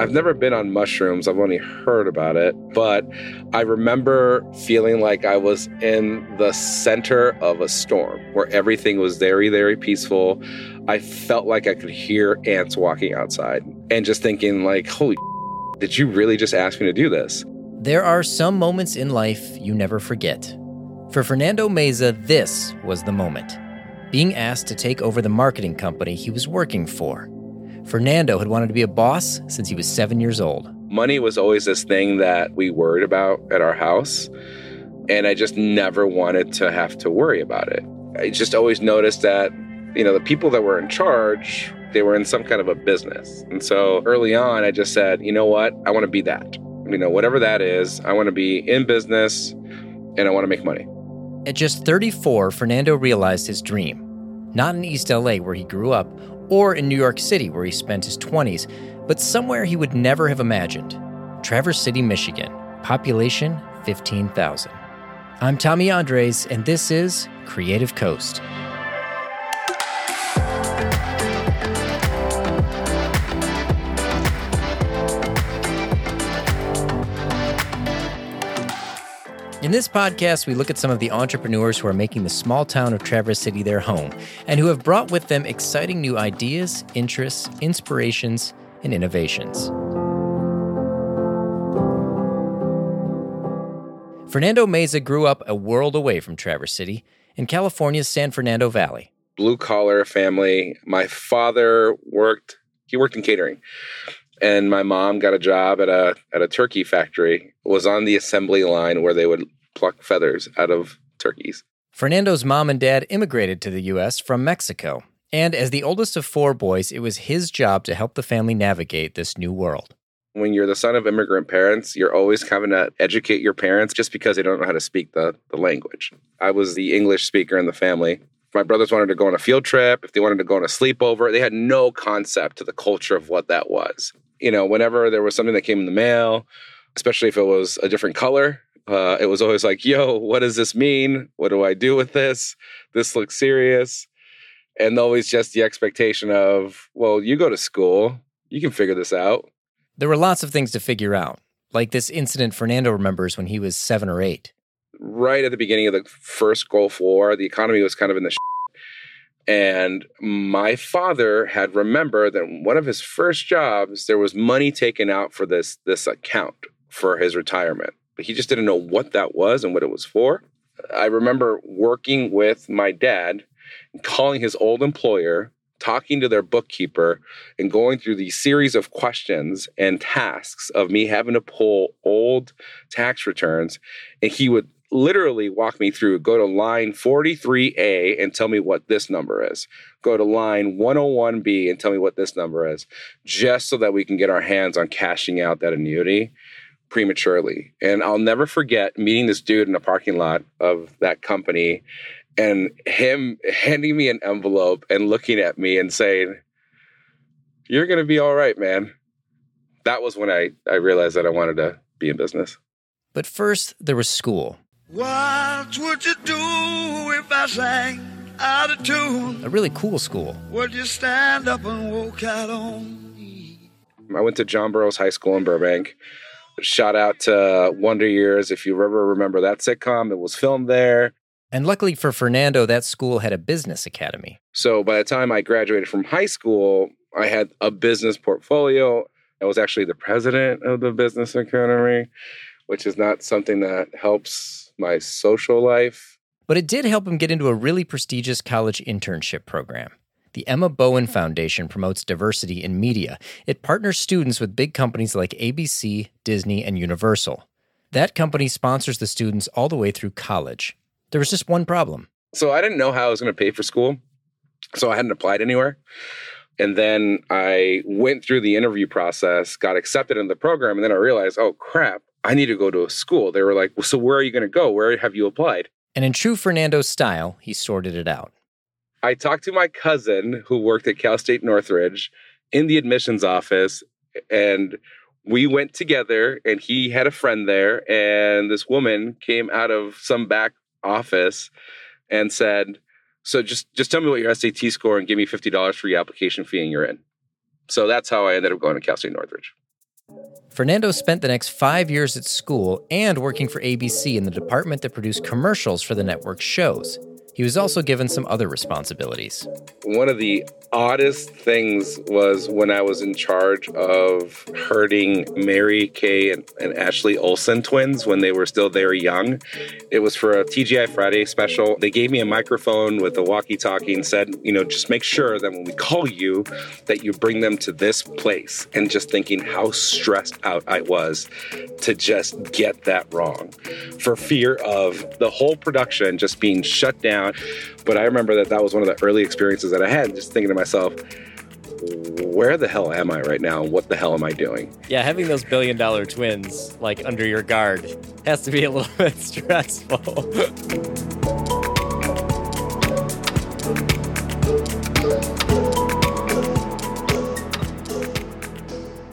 I've never been on mushrooms, I've only heard about it, but I remember feeling like I was in the center of a storm where everything was very, very peaceful. I felt like I could hear ants walking outside and just thinking, like, holy, did you really just ask me to do this? There are some moments in life you never forget. For Fernando Meza, this was the moment being asked to take over the marketing company he was working for. Fernando had wanted to be a boss since he was seven years old. Money was always this thing that we worried about at our house, and I just never wanted to have to worry about it. I just always noticed that, you know, the people that were in charge, they were in some kind of a business. And so early on, I just said, you know what? I want to be that. You know, whatever that is, I want to be in business and I want to make money. At just 34, Fernando realized his dream. Not in East LA, where he grew up, or in New York City, where he spent his 20s, but somewhere he would never have imagined Traverse City, Michigan, population 15,000. I'm Tommy Andres, and this is Creative Coast. In this podcast, we look at some of the entrepreneurs who are making the small town of Traverse City their home and who have brought with them exciting new ideas, interests, inspirations, and innovations. Fernando Meza grew up a world away from Traverse City in California's San Fernando Valley. Blue collar family. My father worked, he worked in catering and my mom got a job at a at a turkey factory was on the assembly line where they would pluck feathers out of turkeys. Fernando's mom and dad immigrated to the us from mexico and as the oldest of four boys it was his job to help the family navigate this new world. When you're the son of immigrant parents you're always having to educate your parents just because they don't know how to speak the, the language. I was the english speaker in the family my brothers wanted to go on a field trip, if they wanted to go on a sleepover, they had no concept to the culture of what that was you know, whenever there was something that came in the mail, especially if it was a different color, uh, it was always like, yo, what does this mean? What do I do with this? This looks serious. And always just the expectation of, well, you go to school, you can figure this out. There were lots of things to figure out, like this incident Fernando remembers when he was seven or eight. Right at the beginning of the first Gulf War, the economy was kind of in the and my father had remembered that one of his first jobs, there was money taken out for this, this account for his retirement. But he just didn't know what that was and what it was for. I remember working with my dad, calling his old employer, talking to their bookkeeper, and going through these series of questions and tasks of me having to pull old tax returns. And he would literally walk me through go to line 43A and tell me what this number is. Go to line 101B and tell me what this number is, just so that we can get our hands on cashing out that annuity prematurely. And I'll never forget meeting this dude in a parking lot of that company and him handing me an envelope and looking at me and saying, You're going to be all right, man. That was when I, I realized that I wanted to be in business. But first, there was school. What would you do if I sang out of tune? A really cool school. Would you stand up and walk out on me? I went to John Burroughs High School in Burbank. Shout out to Wonder Years. If you ever remember that sitcom, it was filmed there. And luckily for Fernando, that school had a business academy. So by the time I graduated from high school, I had a business portfolio. I was actually the president of the business academy, which is not something that helps my social life. But it did help him get into a really prestigious college internship program. The Emma Bowen hmm. Foundation promotes diversity in media. It partners students with big companies like ABC, Disney, and Universal. That company sponsors the students all the way through college. There was just one problem. So I didn't know how I was going to pay for school. So I hadn't applied anywhere. And then I went through the interview process, got accepted in the program, and then I realized, oh crap, I need to go to a school. They were like, well, so where are you going to go? Where have you applied? And in true Fernando style, he sorted it out. I talked to my cousin who worked at Cal State Northridge in the admissions office, and we went together. And he had a friend there, and this woman came out of some back office and said, "So just just tell me what your SAT score and give me fifty dollars for your application fee, and you're in." So that's how I ended up going to Cal State Northridge. Fernando spent the next five years at school and working for ABC in the department that produced commercials for the network's shows. He was also given some other responsibilities. One of the oddest things was when I was in charge of herding Mary-Kate and, and, Ashley Olsen twins when they were still very young. It was for a TGI Friday special. They gave me a microphone with a walkie talkie and said, you know, just make sure that when we call you, that you bring them to this place. And just thinking how stressed out I was to just get that wrong for fear of the whole production just being shut down. But I remember that that was one of the early experiences that I had, just thinking to myself, where the hell am I right now? What the hell am I doing? Yeah, having those billion dollar twins like under your guard has to be a little bit stressful.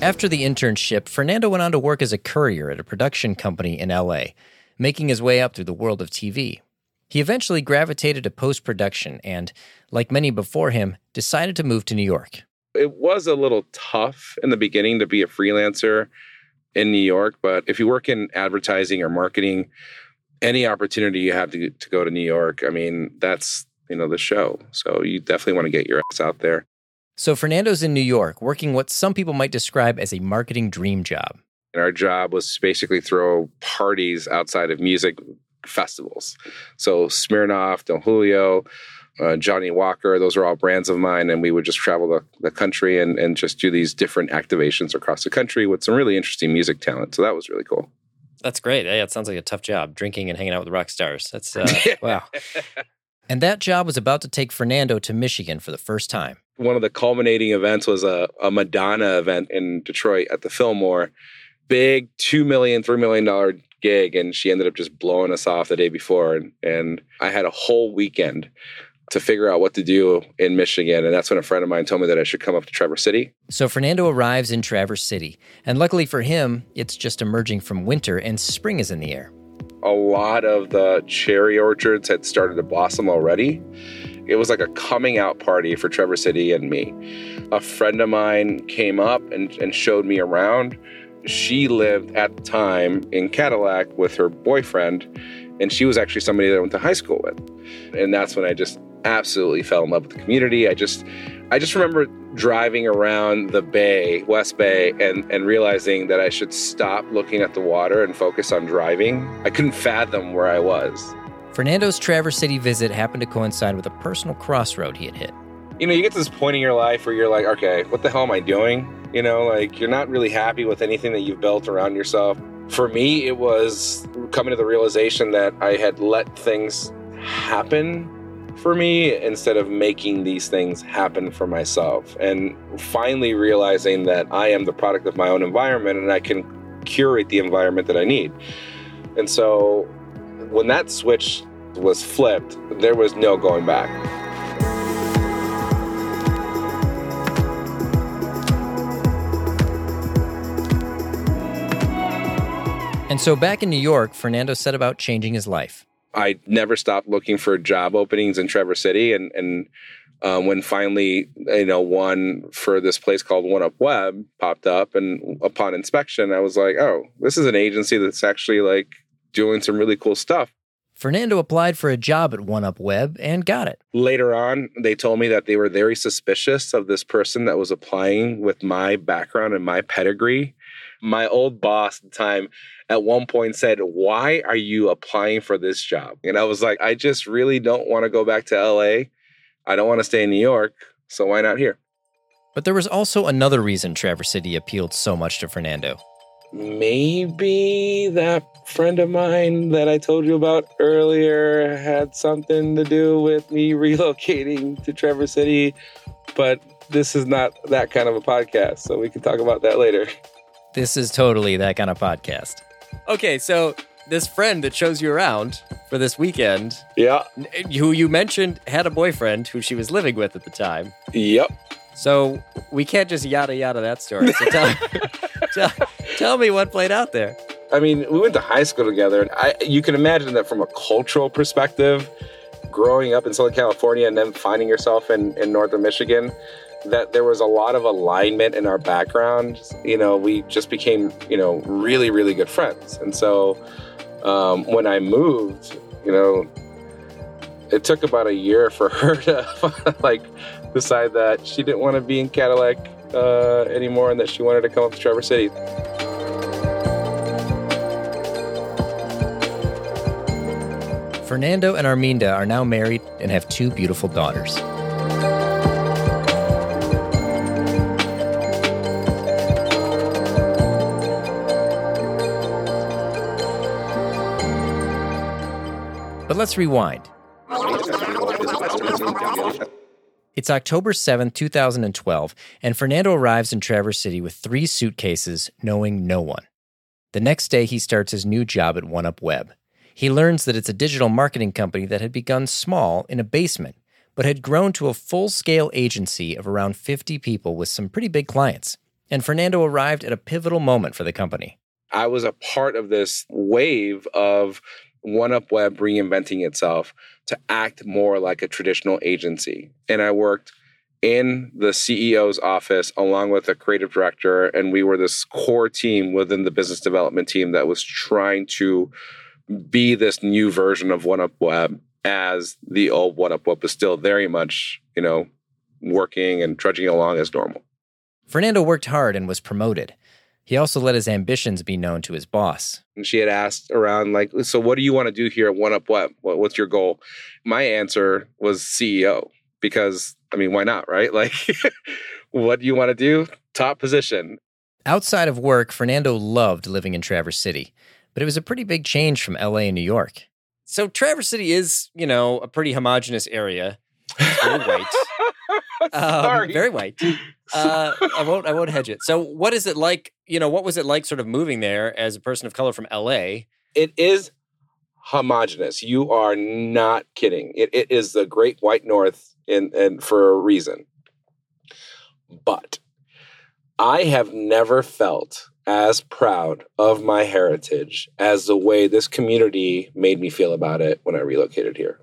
After the internship, Fernando went on to work as a courier at a production company in LA, making his way up through the world of TV. He eventually gravitated to post production and, like many before him, decided to move to New York. It was a little tough in the beginning to be a freelancer in New York, but if you work in advertising or marketing, any opportunity you have to, to go to New York, I mean, that's, you know, the show. So you definitely want to get your ass out there. So Fernando's in New York working what some people might describe as a marketing dream job. And our job was basically throw parties outside of music festivals. So Smirnoff, Don Julio, uh, Johnnie Walker, those are all brands of mine. And we would just travel the, the country and, and just do these different activations across the country with some really interesting music talent. So that was really cool. That's great. Yeah, it sounds like a tough job, drinking and hanging out with rock stars. That's uh, wow. And that job was about to take Fernando to Michigan for the first time. One of the culminating events was a, a Madonna event in Detroit at the Fillmore. Big $2 million, $3 million gig and she ended up just blowing us off the day before. And, and i had a whole weekend to figure out what to do in michigan. And that's when a friend of mine told me that i should come up to traverse city. So fernando arrives in traverse city. And luckily for him it's just emerging from winter and spring is in the air. A lot of the cherry orchards had started to blossom already. It was like a coming out party for traverse city and me. A friend of mine came up and, and showed me around she lived at the time in Cadillac with her boyfriend, and she was actually somebody that I went to high school with. And that's when I just absolutely fell in love with the community. I just I just remember driving around the bay, West Bay, and, and realizing that I should stop looking at the water and focus on driving. I couldn't fathom where I was. Fernando's Traverse City visit happened to coincide with a personal crossroad he had hit. You know, you get to this point in your life where you're like, okay, what the hell am I doing? You know, like you're not really happy with anything that you've built around yourself. For me, it was coming to the realization that I had let things happen for me instead of making these things happen for myself. And finally realizing that I am the product of my own environment and I can curate the environment that I need. And so when that switch was flipped, there was no going back. And so back in New York, Fernando set about changing his life. I never stopped looking for job openings in Traverse City, and and um, when finally you know one for this place called One Up Web popped up, and upon inspection, I was like, oh, this is an agency that's actually like doing some really cool stuff. Fernando applied for a job at One Up Web and got it. Later on, they told me that they were very suspicious of this person that was applying with my background and my pedigree. My old boss at the time at one point said, Why are you applying for this job? And I was like, I just really don't want to go back to LA. I don't want to stay in New York. So why not here? But there was also another reason Traverse City appealed so much to Fernando. Maybe that friend of mine that I told you about earlier had something to do with me relocating to Traverse City. But this is not that kind of a podcast, so we can talk about that later. This is totally that kind of podcast. Okay, so this friend that shows you around for this weekend, yeah, who you mentioned had a boyfriend who she was living with at the time. Yep. So we can't just yada yada that story. So tell, tell, tell me what played out there. I mean, we went to high school together, and I, you can imagine that from a cultural perspective, growing up in Southern California and then finding yourself in, in Northern Michigan, that there was a lot of alignment in our background. You know, we just became, you know, really, really good friends. And so um, when I moved, you know, it took about a year for her to like decide that she didn't want to be in Cadillac uh, anymore and that she wanted to come up to Traverse City. Fernando and Arminda are now married and have two beautiful daughters. Let's rewind. It's October 7th, 2012, and Fernando arrives in Traverse City with three suitcases, knowing no one. The next day, he starts his new job at OneUp Web. He learns that it's a digital marketing company that had begun small in a basement, but had grown to a full scale agency of around 50 people with some pretty big clients. And Fernando arrived at a pivotal moment for the company. I was a part of this wave of OneUp Web reinventing itself to act more like a traditional agency. And I worked in the CEO's office along with a creative director, and we were this core team within the business development team that was trying to be this new version of OneUp Web as the old OneUp Web was still very much, you know, working and trudging along as normal. Fernando worked hard and was promoted. He also let his ambitions be known to his boss. And she had asked around, like, so what do you want to do here at OneUp Web? What's your goal? My answer was CEO because, I mean, why not, right? Like, what do you want to do? Top position. Outside of work, Fernando loved living in Traverse City, but it was a pretty big change from LA and New York. So Traverse City is, you know, a pretty homogenous area. Very white. Um, very white. Uh, I won't. I won't hedge it. So, what is it like? You know, what was it like, sort of moving there as a person of color from LA? It is homogenous. You are not kidding. It, it is the Great White North, and and for a reason. But I have never felt as proud of my heritage as the way this community made me feel about it when I relocated here.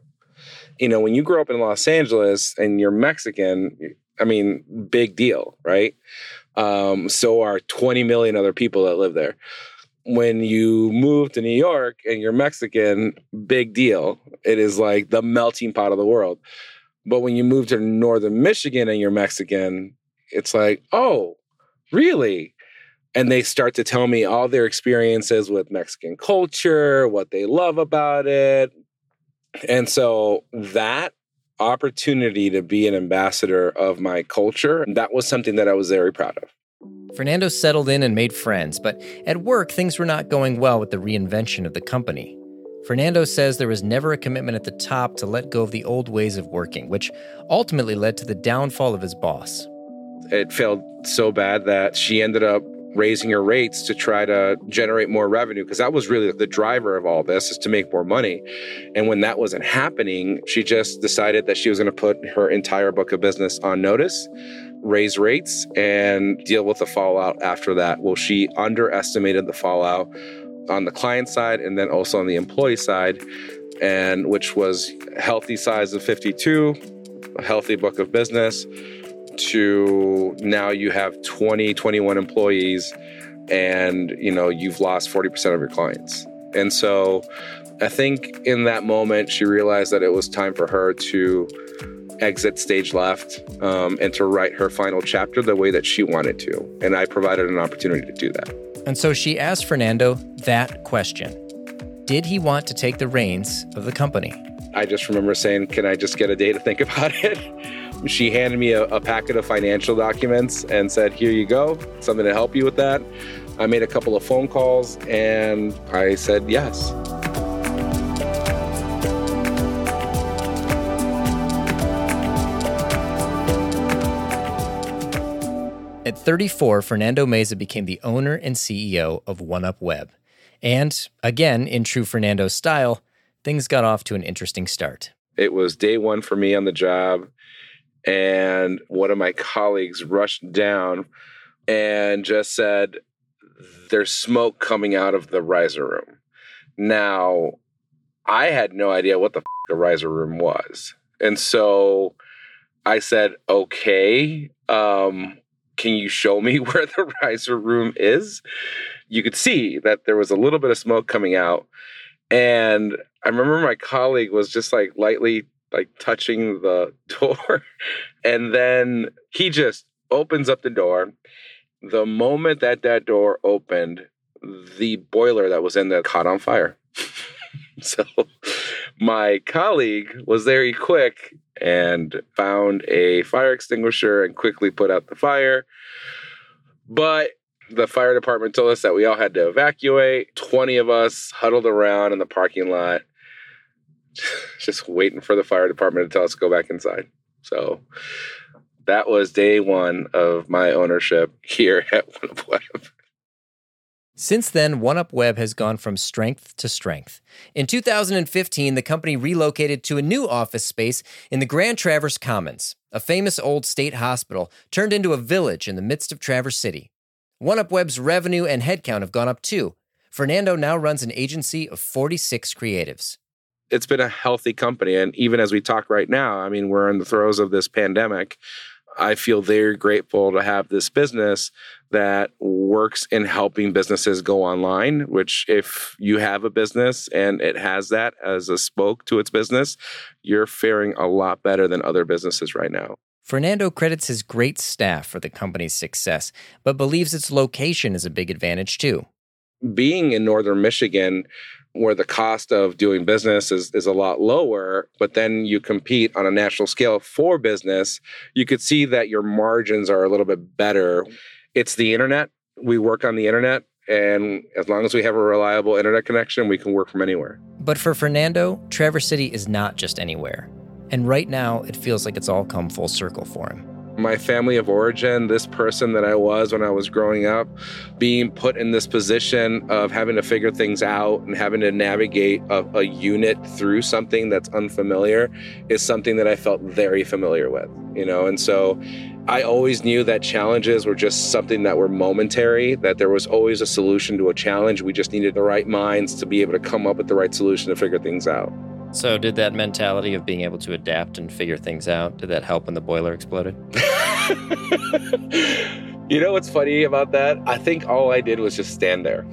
You know, when you grow up in Los Angeles and you're Mexican, I mean, big deal, right? Um, so are 20 million other people that live there. When you move to New York and you're Mexican, big deal. It is like the melting pot of the world. But when you move to northern Michigan and you're Mexican, it's like, oh, really? And they start to tell me all their experiences with Mexican culture, what they love about it. And so that opportunity to be an ambassador of my culture, that was something that I was very proud of. Fernando settled in and made friends, but at work, things were not going well with the reinvention of the company. Fernando says there was never a commitment at the top to let go of the old ways of working, which ultimately led to the downfall of his boss. It failed so bad that she ended up raising her rates to try to generate more revenue because that was really the driver of all this is to make more money. And when that wasn't happening she just decided that she was going to put her entire book of business on notice raise rates and deal with the fallout after that. Well she underestimated the fallout on the client side and then also on the employee side and which was healthy size of 52 a healthy book of business to now you have 20, 21 employees and you know you've lost 40% of your clients. And so I think in that moment she realized that it was time for her to exit stage left um, and to write her final chapter the way that she wanted to. And I provided an opportunity to do that. And so she asked Fernando that question Did he want to take the reins of the company? I just remember saying, Can I just get a day to think about it? She handed me a, a, packet of financial documents and said, Here you go, something to help you with that. I made a couple of phone calls and I said yes. At 34, Fernando Meza became the owner and CEO of OneUp Web. And again, in true Fernando style, things got off to an interesting start. It was day one for me on the job and one of my colleagues rushed down and just said, There's smoke coming out of the riser room. Now, I had no idea what the f- a riser room was. And so I said, okay, um, can you show me where the riser room is? You could see that there was a little bit of smoke coming out. And I remember my colleague was just like lightly like touching the door. and then he just opens up the door. The moment that that door opened, the boiler that was in there caught on fire. so my colleague was very quick and found a fire extinguisher and quickly put out the fire. But the fire department told us that we all had to evacuate. 20 of us huddled around in the parking lot, just waiting for the fire department to tell us to go back inside. So that was day one of my ownership here at OneUp Since then, OneUp Web has gone from strength to strength. In 2015, the company relocated to a new office space in the Grand Traverse Commons, a famous old state hospital turned into a village in the midst of Traverse City. OneUp Web's revenue and headcount have gone up too. Fernando now runs an agency of 46 creatives. It's been a healthy company. And even as we talk right now, I mean, we're in the throes of this pandemic. I feel very grateful to have this business that works in helping businesses go online, which, if you have a business and it has that as a spoke to its business, you're faring a lot better than other businesses right now. Fernando credits his great staff for the company's success, but believes its location is a big advantage too. Being in northern Michigan, where the cost of doing business is, is a lot lower, but then you compete on a national scale for business, you could see that your margins are a little bit better. It's the internet. We work on the internet. And as long as we have a reliable internet connection, we can work from anywhere. But for Fernando, Traverse City is not just anywhere. And right now, it feels like it's all come full circle for him my family of origin, this person that I was when I was growing up, being put in this position of having to figure things out and having to navigate a, a, unit through something that's unfamiliar is something that I felt very familiar with, you know, and so I always knew that challenges were just something that were momentary, that there was always a solution to a challenge. We just needed the right minds to be able to come up with the right solution to figure things out. So, did that mentality of being able to adapt and figure things out, did that help when the boiler exploded? you know what's funny about that? I think all I did was just stand there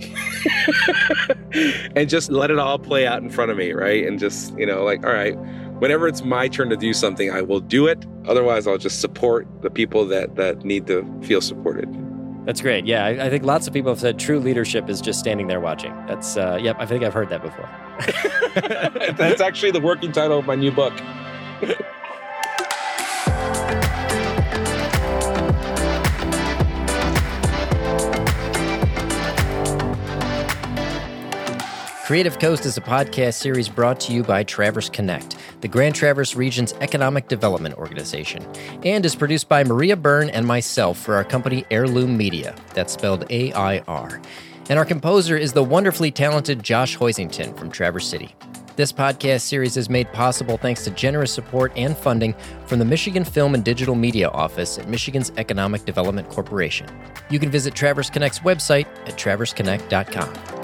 and just let it all play out in front of me, right? And just, you know, like, all right, whenever it's my turn to do something, I will do it. Otherwise, I'll just support the people that that need to feel supported. That's great. Yeah, I, I, think lots of people have said true leadership is just standing there watching. That's, uh, yep, I think I've heard that before. That's actually the working title of my new book. Creative Coast is a podcast series brought to you by Traverse Connect, the Grand Traverse Region's economic development organization, and is produced by Maria Byrne and myself for our company Airloom Media. That's spelled A I R. And our composer is the wonderfully talented Josh Hoisington from Traverse City. This podcast series is made possible thanks to generous support and funding from the Michigan Film and Digital Media Office at Michigan's Economic Development Corporation. You can visit Traverse Connect's website at traverseconnect.com.